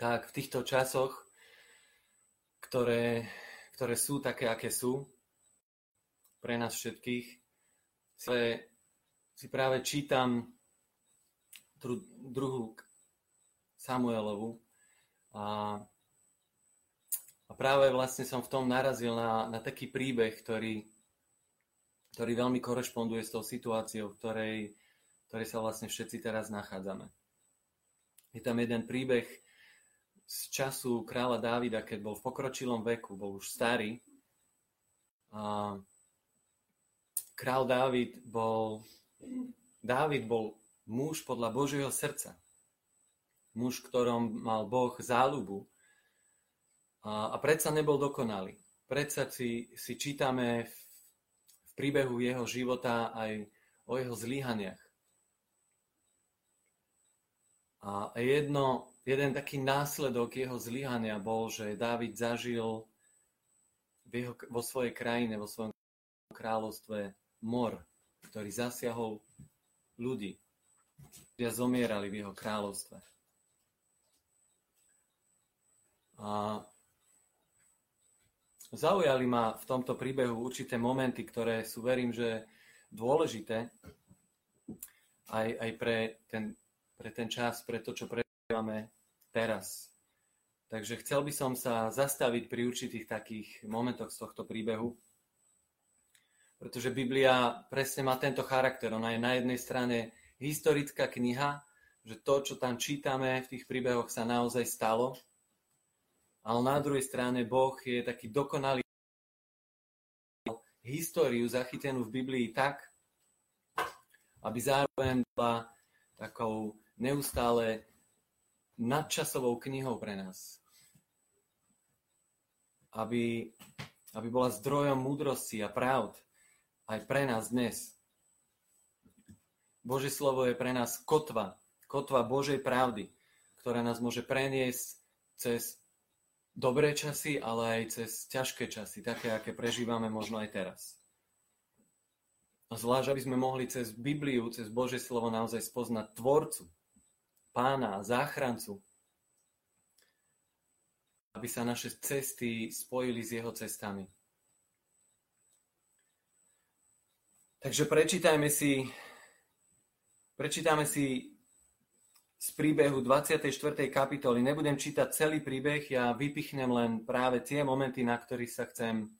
tak v týchto časoch, ktoré, ktoré sú také, aké sú, pre nás všetkých, si, si práve čítam dru, druhú Samuelovu a, a práve vlastne som v tom narazil na, na taký príbeh, ktorý, ktorý veľmi korešponduje s tou situáciou, v ktorej, ktorej sa vlastne všetci teraz nachádzame. Je tam jeden príbeh z času kráľa Dávida, keď bol v pokročilom veku, bol už starý. A král Dávid bol, Dávid bol muž podľa Božieho srdca. Muž, ktorom mal Boh záľubu. A, a predsa nebol dokonalý. Predsa si, si čítame v, v príbehu jeho života aj o jeho zlyhaniach. A jedno, jeden taký následok jeho zlyhania bol, že Dávid zažil v jeho, vo svojej krajine, vo svojom kráľovstve mor, ktorý zasiahol ľudí. Ľudia zomierali v jeho kráľovstve. A zaujali ma v tomto príbehu určité momenty, ktoré sú, verím, že dôležité aj, aj pre ten pre ten čas, pre to, čo prežívame teraz. Takže chcel by som sa zastaviť pri určitých takých momentoch z tohto príbehu, pretože Biblia presne má tento charakter. Ona je na jednej strane historická kniha, že to, čo tam čítame v tých príbehoch, sa naozaj stalo, ale na druhej strane Boh je taký dokonalý históriu zachytenú v Biblii tak, aby zároveň bola takou neustále nadčasovou knihou pre nás. Aby, aby bola zdrojom múdrosti a pravd aj pre nás dnes. Božie slovo je pre nás kotva, kotva Božej pravdy, ktorá nás môže preniesť cez dobré časy, ale aj cez ťažké časy, také, aké prežívame možno aj teraz. A zvlášť, aby sme mohli cez Bibliu, cez Božie slovo naozaj spoznať Tvorcu, pána, záchrancu, aby sa naše cesty spojili s jeho cestami. Takže prečítajme si, prečítame si z príbehu 24. kapitoly. Nebudem čítať celý príbeh, ja vypichnem len práve tie momenty, na ktorých sa chcem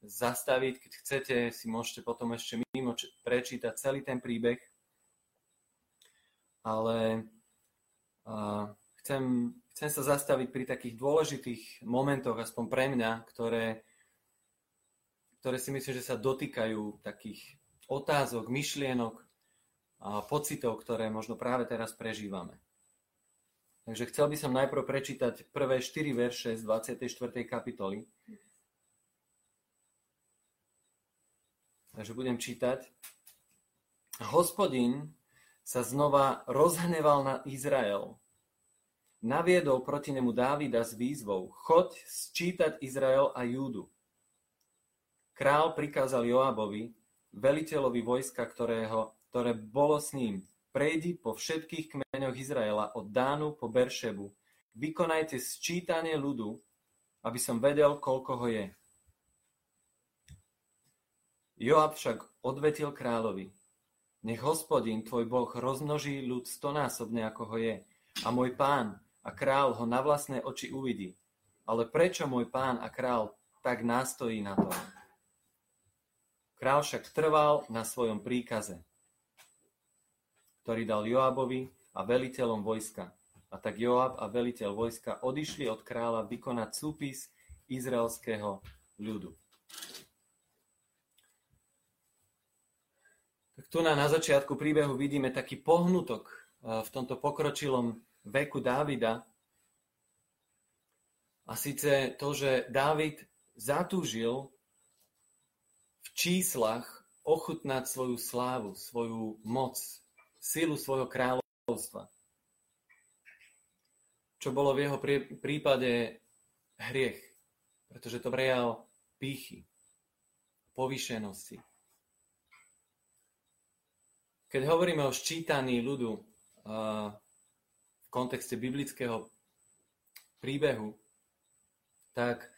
zastaviť. Keď chcete, si môžete potom ešte mimo prečítať celý ten príbeh. Ale chcem, chcem sa zastaviť pri takých dôležitých momentoch, aspoň pre mňa, ktoré, ktoré si myslím, že sa dotýkajú takých otázok, myšlienok a pocitov, ktoré možno práve teraz prežívame. Takže chcel by som najprv prečítať prvé 4 verše z 24. kapitoly. Takže budem čítať. Hospodin sa znova rozhneval na Izrael. Naviedol proti nemu Dávida s výzvou Choď sčítať Izrael a Júdu. Král prikázal Joabovi, veliteľovi vojska, ktorého, ktoré bolo s ním, prejdi po všetkých kmeňoch Izraela od Dánu po Beršebu. Vykonajte sčítanie ľudu, aby som vedel, koľko ho je. Joab však odvetil kráľovi. Nech hospodin, tvoj boh, rozmnoží ľud stonásobne, ako ho je. A môj pán a král ho na vlastné oči uvidí. Ale prečo môj pán a král tak nástojí na tom? Král však trval na svojom príkaze, ktorý dal Joabovi a veliteľom vojska. A tak Joab a veliteľ vojska odišli od kráľa vykonať súpis izraelského ľudu. Tak tu na, na začiatku príbehu vidíme taký pohnutok v tomto pokročilom veku Dávida. A síce to, že Dávid zatúžil v číslach ochutnať svoju slávu, svoju moc, silu svojho kráľovstva. Čo bolo v jeho prípade hriech, pretože to prejal pýchy, povýšenosti. Keď hovoríme o ščítaní ľudu v kontexte biblického príbehu, tak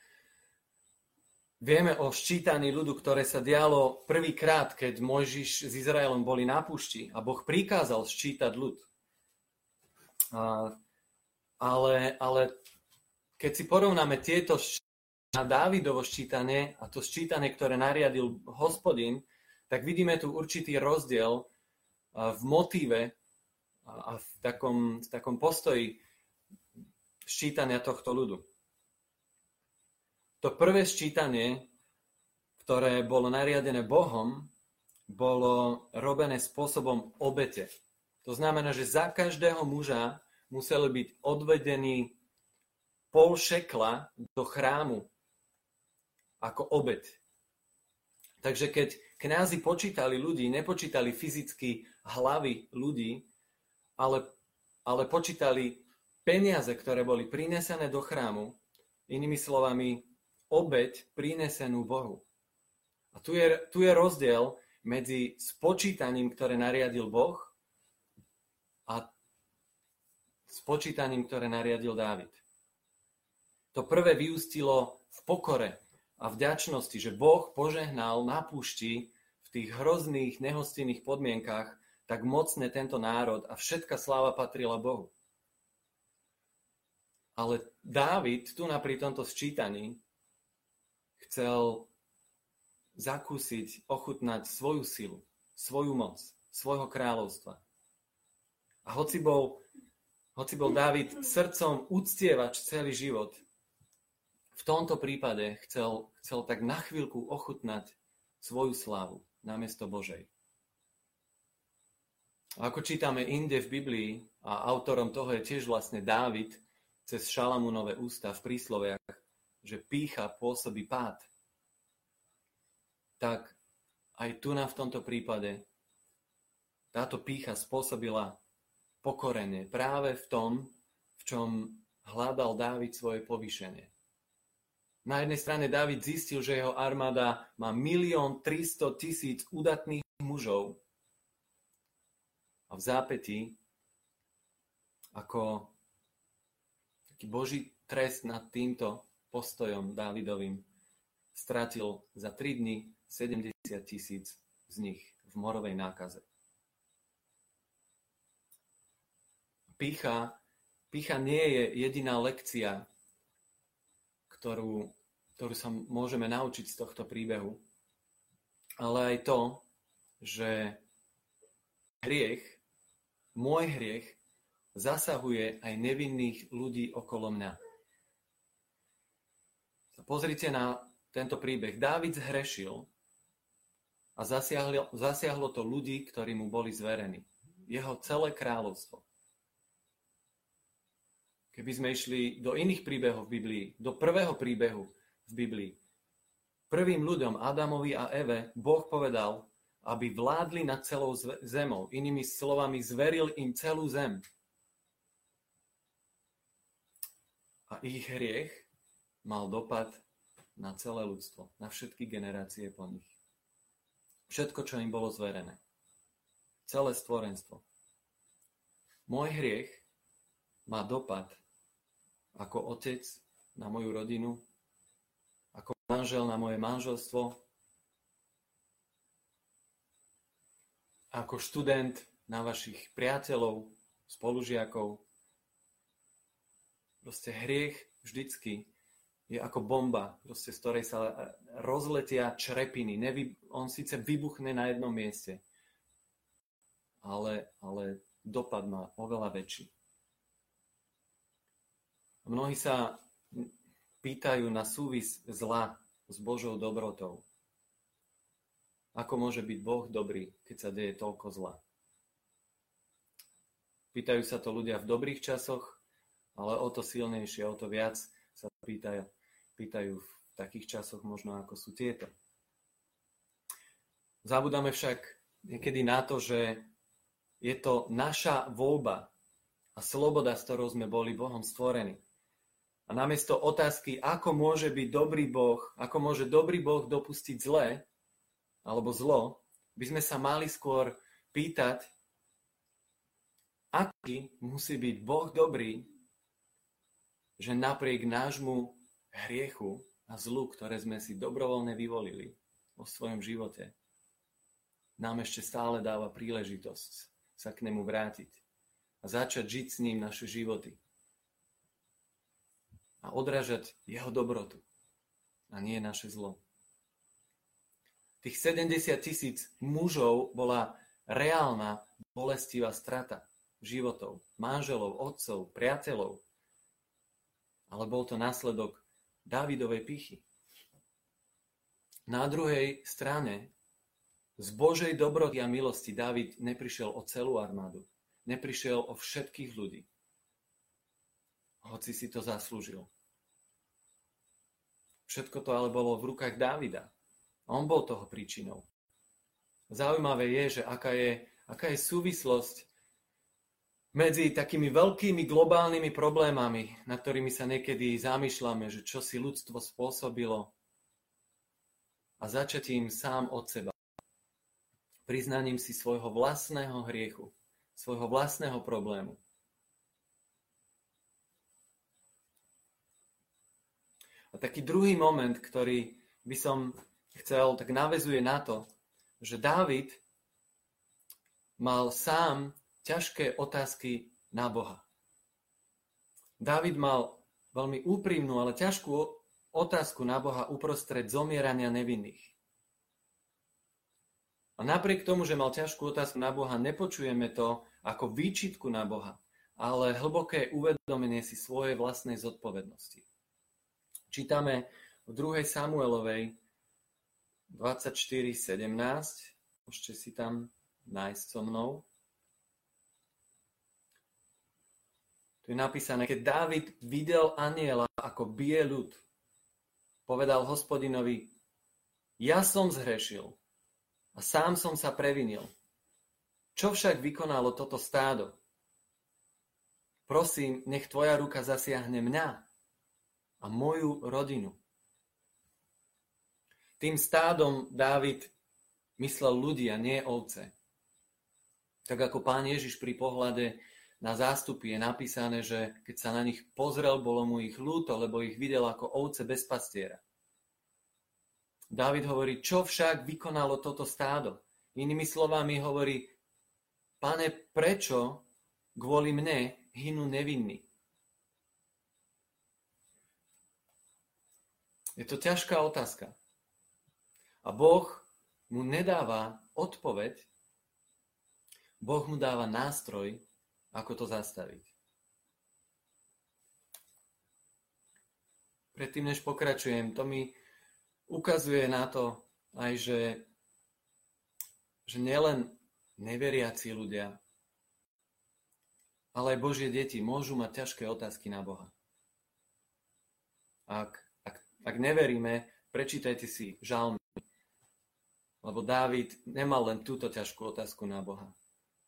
vieme o ščítaní ľudu, ktoré sa dialo prvýkrát, keď Mojžiš s Izraelom boli na púšti a Boh prikázal ščítať ľud. Ale, ale keď si porovnáme tieto na Dávidovo ščítanie a to ščítanie, ktoré nariadil hospodin, tak vidíme tu určitý rozdiel v motíve a v takom, v takom postoji ščítania tohto ľudu. To prvé ščítanie, ktoré bolo nariadené Bohom, bolo robené spôsobom obete. To znamená, že za každého muža musel byť odvedený pol šekla do chrámu ako obeť. Takže keď kňazi počítali ľudí, nepočítali fyzicky hlavy ľudí, ale, ale počítali peniaze, ktoré boli prinesené do chrámu, inými slovami obeď prinesenú Bohu. A tu je, tu je rozdiel medzi spočítaním, ktoré nariadil Boh a spočítaním, ktoré nariadil Dávid. To prvé vyústilo v pokore a vďačnosti, že Boh požehnal na púšti v tých hrozných, nehostinných podmienkach tak mocne tento národ a všetka sláva patrila Bohu. Ale Dávid tu na pri tomto sčítaní chcel zakúsiť, ochutnať svoju silu, svoju moc, svojho kráľovstva. A hoci bol, hoci bol Dávid srdcom uctievač celý život, v tomto prípade chcel, chcel tak na chvíľku ochutnať svoju slávu namiesto Božej. Ako čítame inde v Biblii, a autorom toho je tiež vlastne Dávid, cez Šalamúnové ústa v prísloviach, že pícha pôsobí pád, tak aj tu na v tomto prípade táto pícha spôsobila pokorenie práve v tom, v čom hľadal Dávid svoje povýšenie. Na jednej strane Dávid zistil, že jeho armáda má milión 300 tisíc udatných mužov a v zápätí ako taký boží trest nad týmto postojom Dávidovým stratil za 3 dny 70 tisíc z nich v morovej nákaze. Pícha, pícha nie je jediná lekcia, ktorú, ktorú sa môžeme naučiť z tohto príbehu, ale aj to, že hriech, môj hriech, zasahuje aj nevinných ľudí okolo mňa. Pozrite na tento príbeh. Dávid zhrešil a zasiahlo, zasiahlo to ľudí, ktorí mu boli zverení. Jeho celé kráľovstvo. Keby sme išli do iných príbehov v Biblii, do prvého príbehu v Biblii, prvým ľuďom Adamovi a Eve Boh povedal, aby vládli nad celou zemou. Inými slovami, zveril im celú zem. A ich hriech mal dopad na celé ľudstvo, na všetky generácie po nich. Všetko, čo im bolo zverené. Celé stvorenstvo. Môj hriech má dopad ako otec na moju rodinu, ako manžel na moje manželstvo, ako študent na vašich priateľov, spolužiakov. Proste hriech vždycky je ako bomba, proste, z ktorej sa rozletia črepiny. Nevy, on síce vybuchne na jednom mieste, ale, ale dopad má oveľa väčší. Mnohí sa pýtajú na súvis zla s Božou dobrotou. Ako môže byť Boh dobrý, keď sa deje toľko zla? Pýtajú sa to ľudia v dobrých časoch, ale o to silnejšie, o to viac sa pýtajú, pýtajú v takých časoch možno ako sú tieto. Zabudáme však niekedy na to, že je to naša voľba a sloboda, s ktorou sme boli Bohom stvorení. A namiesto otázky, ako môže byť dobrý Boh, ako môže dobrý Boh dopustiť zlé alebo zlo, by sme sa mali skôr pýtať, aký musí byť Boh dobrý, že napriek nášmu hriechu a zlu, ktoré sme si dobrovoľne vyvolili vo svojom živote, nám ešte stále dáva príležitosť sa k nemu vrátiť a začať žiť s ním naše životy. A odražať jeho dobrotu a nie naše zlo. Tých 70 tisíc mužov bola reálna bolestivá strata životov, manželov, otcov, priateľov. Ale bol to následok Dávidovej pichy. Na druhej strane z Božej dobroty a milosti Dávid neprišiel o celú armádu. Neprišiel o všetkých ľudí. Hoci si to zaslúžil. Všetko to ale bolo v rukách Dávida. On bol toho príčinou. Zaujímavé je, že aká je, aká je súvislosť medzi takými veľkými globálnymi problémami, na ktorými sa niekedy zamýšľame, že čo si ľudstvo spôsobilo a začatím sám od seba. Priznaním si svojho vlastného hriechu, svojho vlastného problému. Taký druhý moment, ktorý by som chcel, tak navezuje na to, že Dávid mal sám ťažké otázky na Boha. Dávid mal veľmi úprimnú, ale ťažkú otázku na Boha uprostred zomierania nevinných. A napriek tomu, že mal ťažkú otázku na Boha, nepočujeme to ako výčitku na Boha, ale hlboké uvedomenie si svojej vlastnej zodpovednosti. Čítame v 2. Samuelovej 24.17. Môžete si tam nájsť so mnou. Tu je napísané, keď Dávid videl aniela, ako bije ľud, povedal hospodinovi, ja som zhrešil a sám som sa previnil. Čo však vykonalo toto stádo? Prosím, nech tvoja ruka zasiahne mňa a moju rodinu. Tým stádom Dávid myslel ľudí a nie ovce. Tak ako pán Ježiš pri pohľade na zástupy je napísané, že keď sa na nich pozrel, bolo mu ich ľúto, lebo ich videl ako ovce bez pastiera. Dávid hovorí, čo však vykonalo toto stádo? Inými slovami hovorí, pane, prečo kvôli mne hynú nevinní? Je to ťažká otázka. A Boh mu nedáva odpoveď, Boh mu dáva nástroj, ako to zastaviť. Predtým, než pokračujem, to mi ukazuje na to aj, že, že nielen neveriaci ľudia, ale aj Božie deti môžu mať ťažké otázky na Boha. Ak, ak, neveríme, prečítajte si žalmy. Lebo Dávid nemal len túto ťažkú otázku na Boha.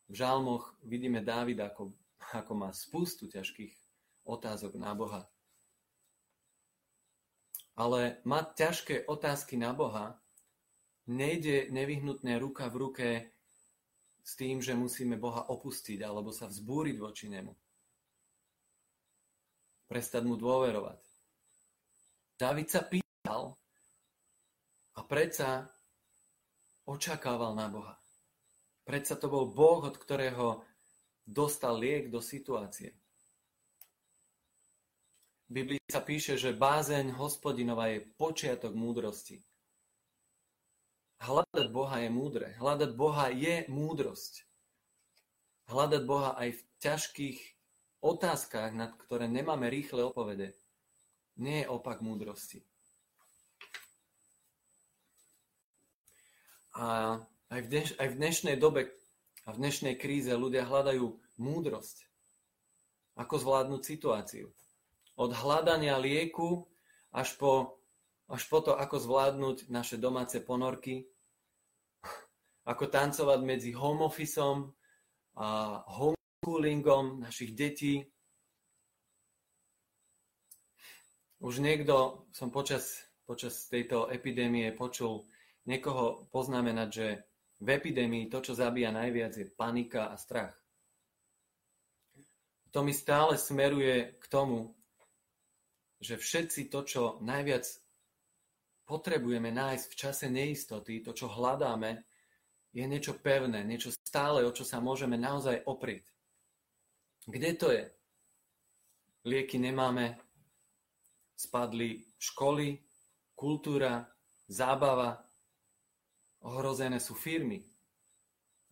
V žalmoch vidíme Dávida, ako, ako má spustu ťažkých otázok na Boha. Ale mať ťažké otázky na Boha nejde nevyhnutné ruka v ruke s tým, že musíme Boha opustiť alebo sa vzbúriť voči nemu. Prestať mu dôverovať. David sa pýtal a predsa očakával na Boha. Predsa to bol Boh, od ktorého dostal liek do situácie. V Biblii sa píše, že bázeň hospodinova je počiatok múdrosti. Hľadať Boha je múdre. Hľadať Boha je múdrosť. Hľadať Boha aj v ťažkých otázkach, nad ktoré nemáme rýchle odpovede, nie je opak múdrosti. A aj v, dneš, aj v dnešnej dobe a v dnešnej kríze ľudia hľadajú múdrosť. Ako zvládnuť situáciu. Od hľadania lieku až po, až po to, ako zvládnuť naše domáce ponorky, ako tancovať medzi home officeom a homeschoolingom našich detí. Už niekto som počas, počas tejto epidémie počul niekoho poznamenať, že v epidémii to, čo zabíja najviac, je panika a strach. To mi stále smeruje k tomu, že všetci to, čo najviac potrebujeme nájsť v čase neistoty, to, čo hľadáme, je niečo pevné, niečo stále, o čo sa môžeme naozaj oprieť. Kde to je? Lieky nemáme, spadli školy, kultúra, zábava, ohrozené sú firmy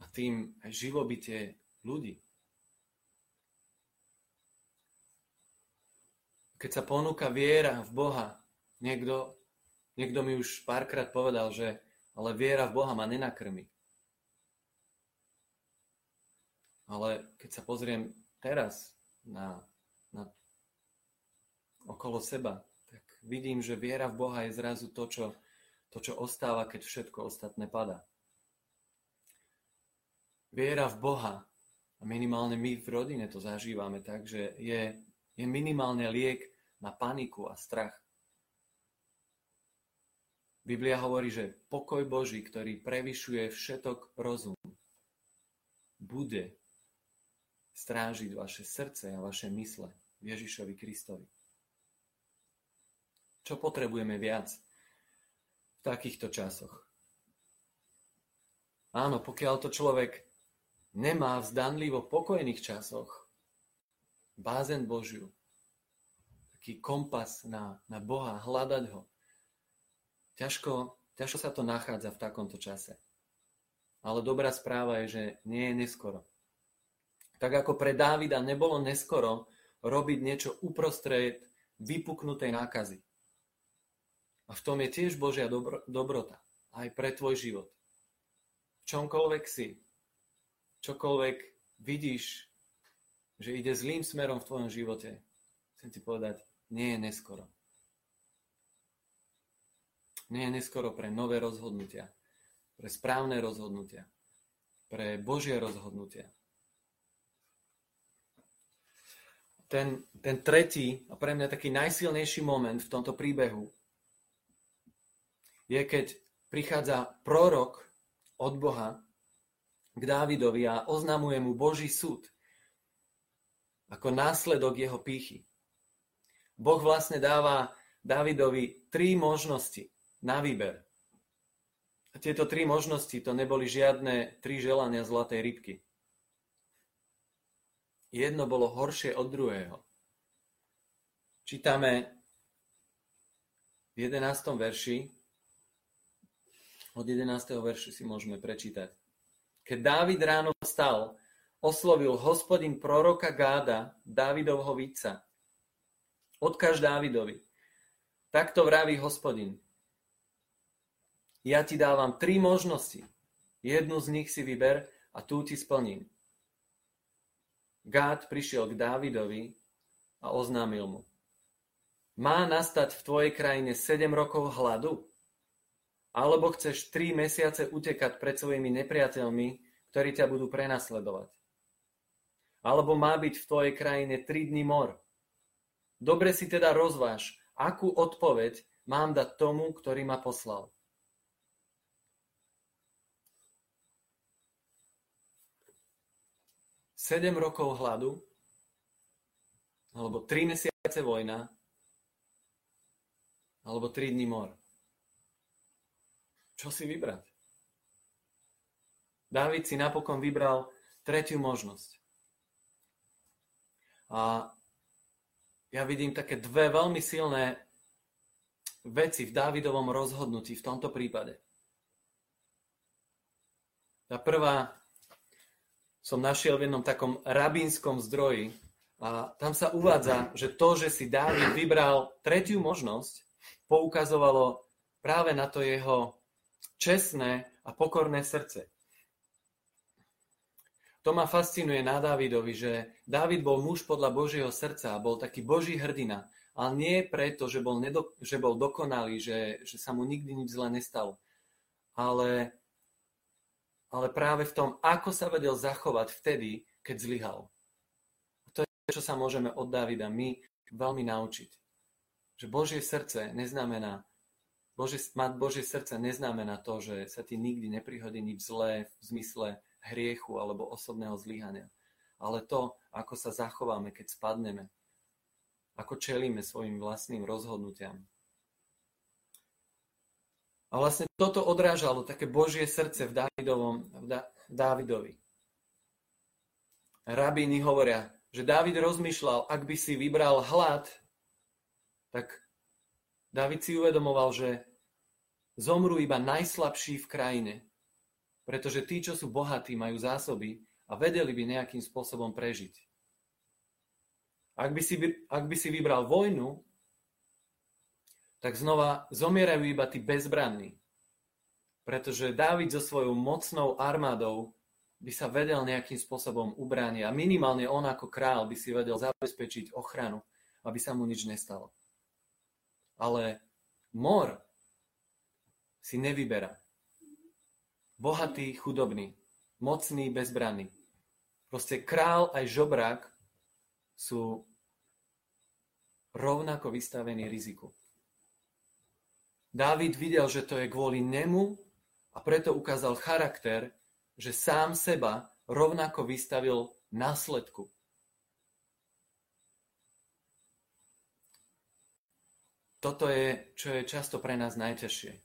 a tým aj živobytie ľudí. Keď sa ponúka viera v Boha, niekto, niekto mi už párkrát povedal, že ale viera v Boha ma nenakrmi. Ale keď sa pozriem teraz na, na okolo seba, tak vidím, že viera v Boha je zrazu to, čo, to, čo ostáva, keď všetko ostatné padá. Viera v Boha, a minimálne my v rodine to zažívame tak, že je, je minimálne liek na paniku a strach. Biblia hovorí, že pokoj Boží, ktorý prevyšuje všetok rozum, bude strážiť vaše srdce a vaše mysle Ježišovi Kristovi. Čo potrebujeme viac v takýchto časoch? Áno, pokiaľ to človek nemá v zdanlivo pokojných časoch bázen Božiu, taký kompas na, na Boha, hľadať ho, ťažko, ťažko sa to nachádza v takomto čase. Ale dobrá správa je, že nie je neskoro. Tak ako pre Dávida nebolo neskoro robiť niečo uprostred vypuknutej nákazy. A v tom je tiež Božia dobro, dobrota. Aj pre tvoj život. V čomkoľvek si, čokoľvek vidíš, že ide zlým smerom v tvojom živote, chcem ti povedať, nie je neskoro. Nie je neskoro pre nové rozhodnutia, pre správne rozhodnutia, pre Božie rozhodnutia. ten, ten tretí a pre mňa taký najsilnejší moment v tomto príbehu je, keď prichádza prorok od Boha k Dávidovi a oznamuje mu Boží súd ako následok jeho pýchy. Boh vlastne dáva Dávidovi tri možnosti na výber. A tieto tri možnosti to neboli žiadne tri želania zlatej rybky. Jedno bolo horšie od druhého. Čítame v 11. verši, od 11. verši si môžeme prečítať. Keď Dávid ráno vstal, oslovil hospodin proroka Gáda, Dávidovho víca. Odkaž Dávidovi. Takto vraví hospodin. Ja ti dávam tri možnosti. Jednu z nich si vyber a tú ti splním. Gád prišiel k Dávidovi a oznámil mu. Má nastať v tvojej krajine 7 rokov hladu? Alebo chceš 3 mesiace utekať pred svojimi nepriateľmi, ktorí ťa budú prenasledovať? Alebo má byť v tvojej krajine 3 dní mor? Dobre si teda rozváž, akú odpoveď mám dať tomu, ktorý ma poslal. 7 rokov hladu, alebo 3 mesiace vojna, alebo 3 dní mor. Čo si vybrať? Dávid si napokon vybral tretiu možnosť. A ja vidím také dve veľmi silné veci v Dávidovom rozhodnutí v tomto prípade. Tá prvá som našiel v jednom takom rabínskom zdroji a tam sa uvádza, že to, že si Dávid vybral tretiu možnosť, poukazovalo práve na to jeho čestné a pokorné srdce. To ma fascinuje na Dávidovi, že Dávid bol muž podľa Božieho srdca a bol taký Boží hrdina, ale nie preto, že bol, nedo, že bol dokonalý, že, že sa mu nikdy nič zle nestalo, ale ale práve v tom, ako sa vedel zachovať vtedy, keď zlyhal. To je, čo sa môžeme od Davida my veľmi naučiť. Že Božie srdce neznamená, Božie, mať Božie srdce neznamená to, že sa ti nikdy neprihodí nič zlé v zmysle hriechu alebo osobného zlyhania. Ale to, ako sa zachováme, keď spadneme. ako čelíme svojim vlastným rozhodnutiam. A vlastne toto odrážalo také Božie srdce v, Dávidovom, v Dávidovi. Rabíny hovoria, že Dávid rozmýšľal, ak by si vybral hlad, tak Dávid si uvedomoval, že zomrú iba najslabší v krajine, pretože tí, čo sú bohatí, majú zásoby a vedeli by nejakým spôsobom prežiť. Ak by si, ak by si vybral vojnu, tak znova zomierajú iba tí bezbranní. Pretože Dávid so svojou mocnou armádou by sa vedel nejakým spôsobom ubrániť a minimálne on ako král by si vedel zabezpečiť ochranu, aby sa mu nič nestalo. Ale mor si nevyberá. Bohatý, chudobný, mocný, bezbranný. Proste král aj žobrák sú rovnako vystavení riziku. Dávid videl, že to je kvôli nemu a preto ukázal charakter, že sám seba rovnako vystavil následku. Toto je, čo je často pre nás najťažšie.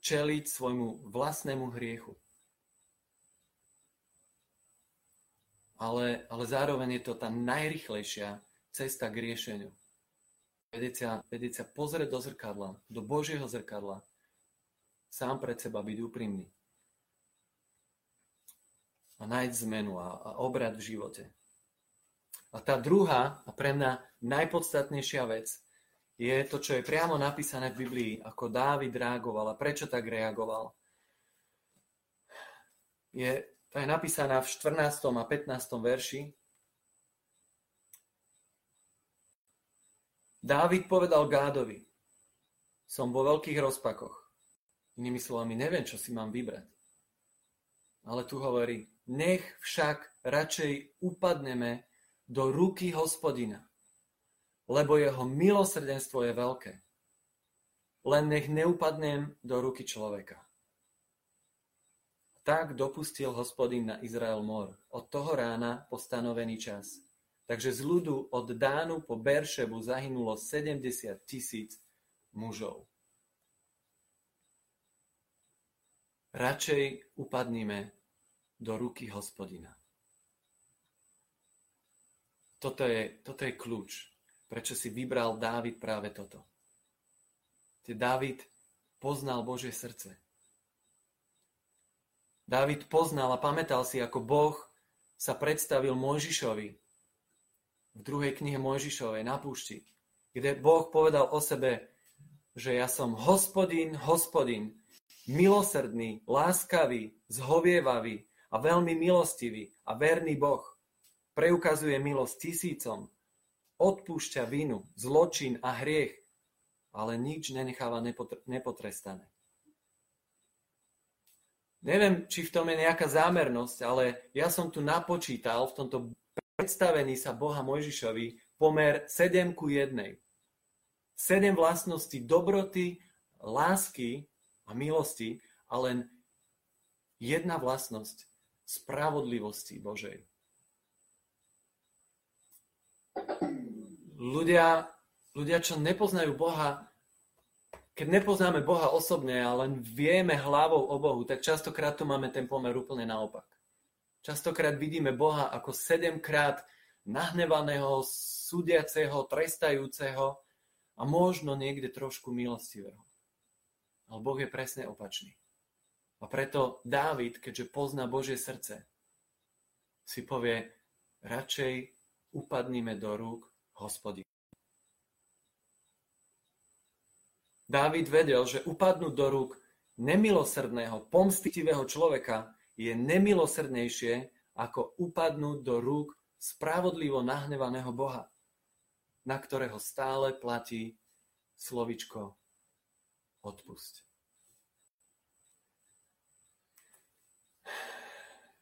Čeliť svojmu vlastnému hriechu. ale, ale zároveň je to tá najrychlejšia cesta k riešeniu. Vedieť sa, vedieť sa pozrieť do zrkadla, do Božieho zrkadla, sám pred seba byť úprimný. A nájsť zmenu a, a obrad v živote. A tá druhá a pre mňa najpodstatnejšia vec je to, čo je priamo napísané v Biblii, ako Dávid reagoval a prečo tak reagoval. Je to je napísaná v 14. a 15. verši. Dávid povedal Gádovi, som vo veľkých rozpakoch. Inými slovami, neviem, čo si mám vybrať. Ale tu hovorí, nech však radšej upadneme do ruky hospodina, lebo jeho milosrdenstvo je veľké. Len nech neupadnem do ruky človeka. Tak dopustil hospodin na Izrael mor od toho rána po stanovený čas. Takže z ľudu od Dánu po Beršebu zahynulo 70 tisíc mužov. Radšej upadnime do ruky hospodina. Toto je, toto je kľúč, prečo si vybral Dávid práve toto. Dávid poznal Božie srdce. Dávid poznal a pamätal si, ako Boh sa predstavil Mojžišovi v druhej knihe Mojžišovej na púšti, kde Boh povedal o sebe, že ja som hospodin, hospodin, milosrdný, láskavý, zhovievavý a veľmi milostivý a verný Boh. Preukazuje milosť tisícom, odpúšťa vinu, zločin a hriech, ale nič nenecháva nepotrestané. Neviem, či v tom je nejaká zámernosť, ale ja som tu napočítal v tomto predstavení sa Boha Mojžišovi pomer 7 ku 1. 7 vlastností dobroty, lásky a milosti a len jedna vlastnosť spravodlivosti Božej. Ľudia, ľudia, čo nepoznajú Boha, keď nepoznáme Boha osobne a len vieme hlavou o Bohu, tak častokrát to máme ten pomer úplne naopak. Častokrát vidíme Boha ako sedemkrát nahnevaného, súdiaceho, trestajúceho a možno niekde trošku milostivého. Ale Boh je presne opačný. A preto Dávid, keďže pozná Božie srdce, si povie, radšej upadnime do rúk hospodina. Dávid vedel, že upadnúť do rúk nemilosrdného, pomstitivého človeka je nemilosrdnejšie ako upadnúť do rúk spravodlivo nahnevaného Boha, na ktorého stále platí slovičko odpusť.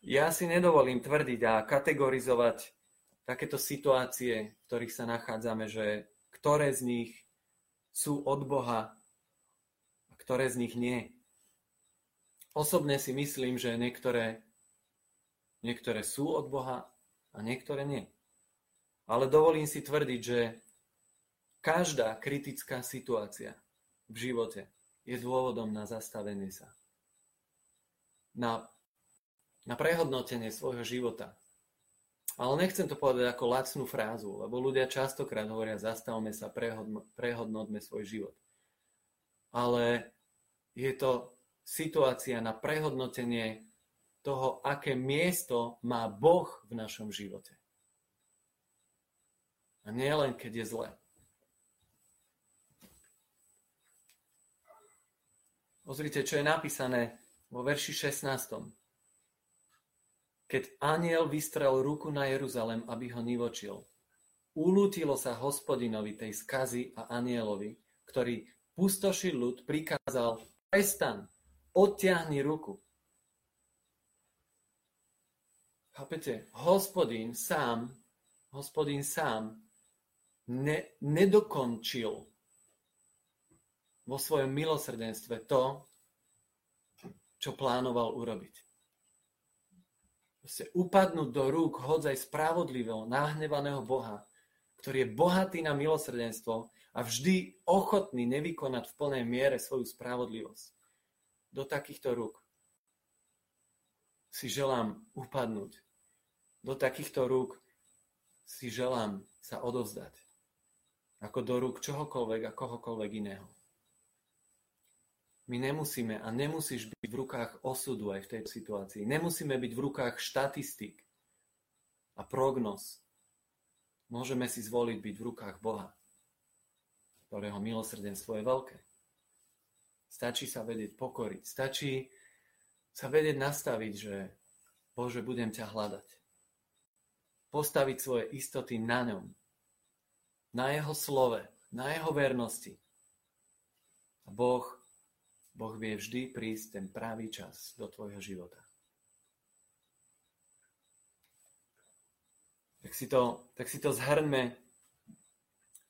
Ja si nedovolím tvrdiť a kategorizovať takéto situácie, v ktorých sa nachádzame, že ktoré z nich sú od Boha a ktoré z nich nie. Osobne si myslím, že niektoré, niektoré sú od Boha a niektoré nie. Ale dovolím si tvrdiť, že každá kritická situácia v živote je dôvodom na zastavenie sa. Na, na prehodnotenie svojho života. Ale nechcem to povedať ako lacnú frázu, lebo ľudia častokrát hovoria zastavme sa, prehodno, prehodnotme svoj život. Ale je to situácia na prehodnotenie toho, aké miesto má Boh v našom živote. A nie len, keď je zle. Pozrite, čo je napísané vo verši 16. Keď aniel vystrel ruku na Jeruzalem, aby ho nivočil, ulútilo sa hospodinovi tej skazy a anielovi, ktorý pustošil ľud, prikázal, prestan, odtiahni ruku. Chápete? Hospodin sám, hospodin sám ne, nedokončil vo svojom milosrdenstve to, čo plánoval urobiť. Proste upadnúť do rúk hodzaj spravodlivého, nahnevaného Boha, ktorý je bohatý na milosrdenstvo a vždy ochotný nevykonať v plnej miere svoju spravodlivosť. Do takýchto rúk si želám upadnúť. Do takýchto rúk si želám sa odovzdať ako do rúk čohokoľvek a kohokoľvek iného. My nemusíme a nemusíš byť v rukách osudu aj v tejto situácii. Nemusíme byť v rukách štatistík a prognoz. Môžeme si zvoliť byť v rukách Boha, ktorého milosrdenstvo je veľké. Stačí sa vedieť pokoriť. Stačí sa vedieť nastaviť, že Bože, budem ťa hľadať. Postaviť svoje istoty na ňom, na jeho slove, na jeho vernosti. A Boh, boh vie vždy prísť ten pravý čas do tvojho života. Tak si to, tak si to zhrňme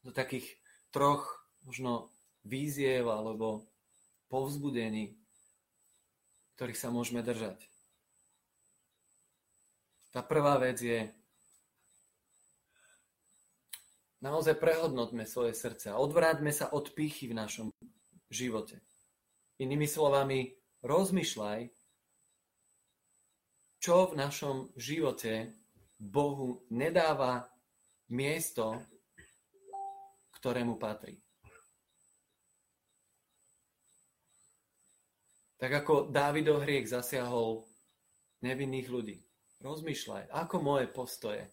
do takých troch možno víziev alebo povzbudení, ktorých sa môžeme držať. Tá prvá vec je, naozaj prehodnotme svoje srdce a odvráťme sa od pýchy v našom živote. Inými slovami, rozmýšľaj, čo v našom živote Bohu nedáva miesto, ktorému patrí. Tak ako Dávidov hriech zasiahol nevinných ľudí. Rozmýšľaj, ako moje postoje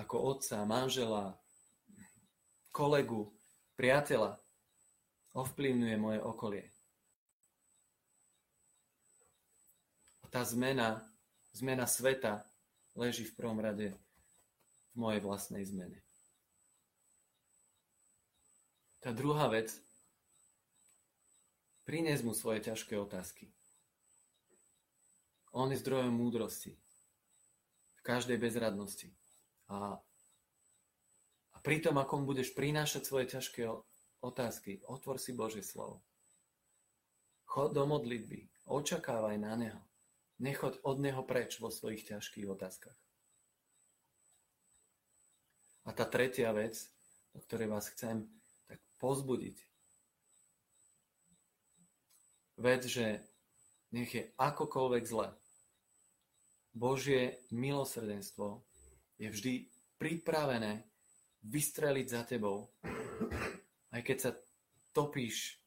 ako otca, manžela, kolegu, priateľa ovplyvňuje moje okolie. Tá zmena, zmena sveta leží v prvom rade v mojej vlastnej zmene. Tá druhá vec, prinies mu svoje ťažké otázky. On je zdrojom múdrosti v každej bezradnosti. A, a pritom, ako budeš prinášať svoje ťažké otázky, otvor si Božie slovo. Chod do modlitby, očakávaj na Neho. Nechod od Neho preč vo svojich ťažkých otázkach. A tá tretia vec, o ktorej vás chcem tak pozbudiť. Vec, že nech je akokoľvek zle. Božie milosrdenstvo je vždy pripravené vystreliť za tebou, aj keď sa topíš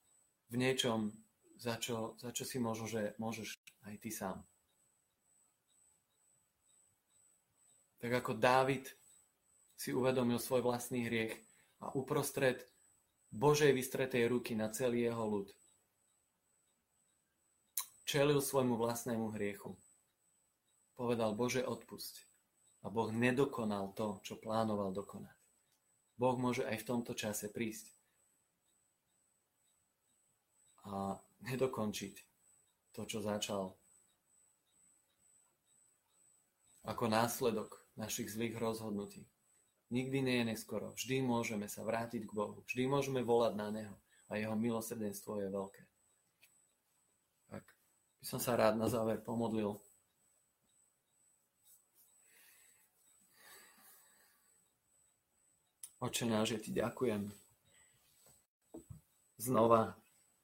v niečom, za čo, za čo si možno, že môžeš aj ty sám. Tak ako Dávid si uvedomil svoj vlastný hriech a uprostred Božej vystretej ruky na celý jeho ľud čelil svojmu vlastnému hriechu. Povedal, Bože, odpusť. A Boh nedokonal to, čo plánoval dokonať. Boh môže aj v tomto čase prísť a nedokončiť to, čo začal ako následok našich zlých rozhodnutí. Nikdy nie je neskoro. Vždy môžeme sa vrátiť k Bohu. Vždy môžeme volať na Neho. A Jeho milosrdenstvo je veľké. Tak by som sa rád na záver pomodlil Oče náš, ja ti ďakujem znova,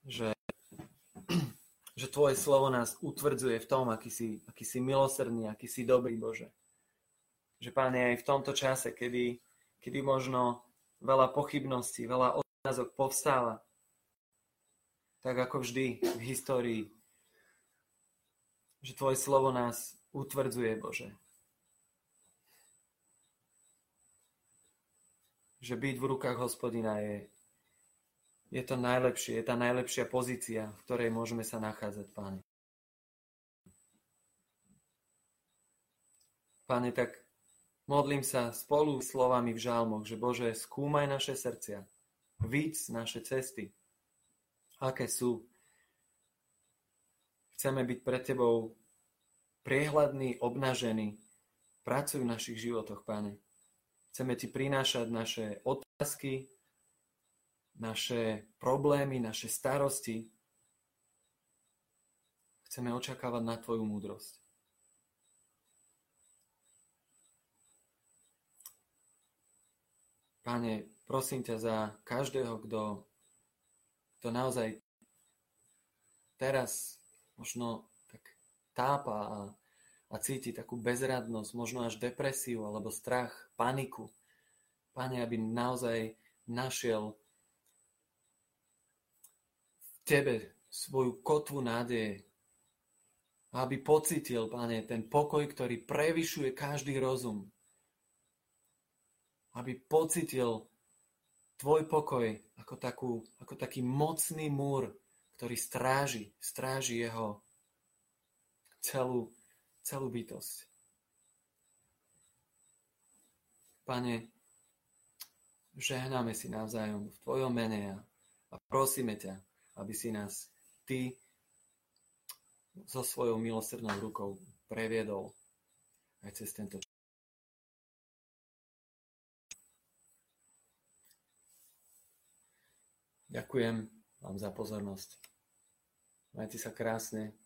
že, že tvoje slovo nás utvrdzuje v tom, aký si, aký si milosrdný, aký si dobrý Bože. Že, Pane, aj v tomto čase, kedy, kedy možno veľa pochybností, veľa otázok povstáva, tak ako vždy v histórii, že Tvoje slovo nás utvrdzuje, Bože. Že byť v rukách hospodina je, je to najlepšie, je tá najlepšia pozícia, v ktorej môžeme sa nachádzať, Pane. Pane, tak modlím sa spolu s slovami v žalmoch, že Bože, skúmaj naše srdcia, víc naše cesty, aké sú. Chceme byť pred Tebou priehľadní, obnažení. Pracuj v našich životoch, Pane. Chceme Ti prinášať naše otázky, naše problémy, naše starosti. Chceme očakávať na Tvoju múdrosť. Pane, prosím ťa za každého, kto to naozaj teraz možno tak tápa a, a cíti takú bezradnosť, možno až depresiu alebo strach, paniku. Pane, aby naozaj našiel Tebe svoju kotvu nádeje. Aby pocitil, Pane, ten pokoj, ktorý prevyšuje každý rozum. Aby pocitil tvoj pokoj ako, takú, ako taký mocný múr, ktorý stráži, stráži jeho celú, celú bytosť. Pane, žehnáme si navzájom v Tvojom mene a prosíme ťa, aby si nás Ty so svojou milosrdnou rukou previedol aj cez tento Ďakujem vám za pozornosť. Majte sa krásne.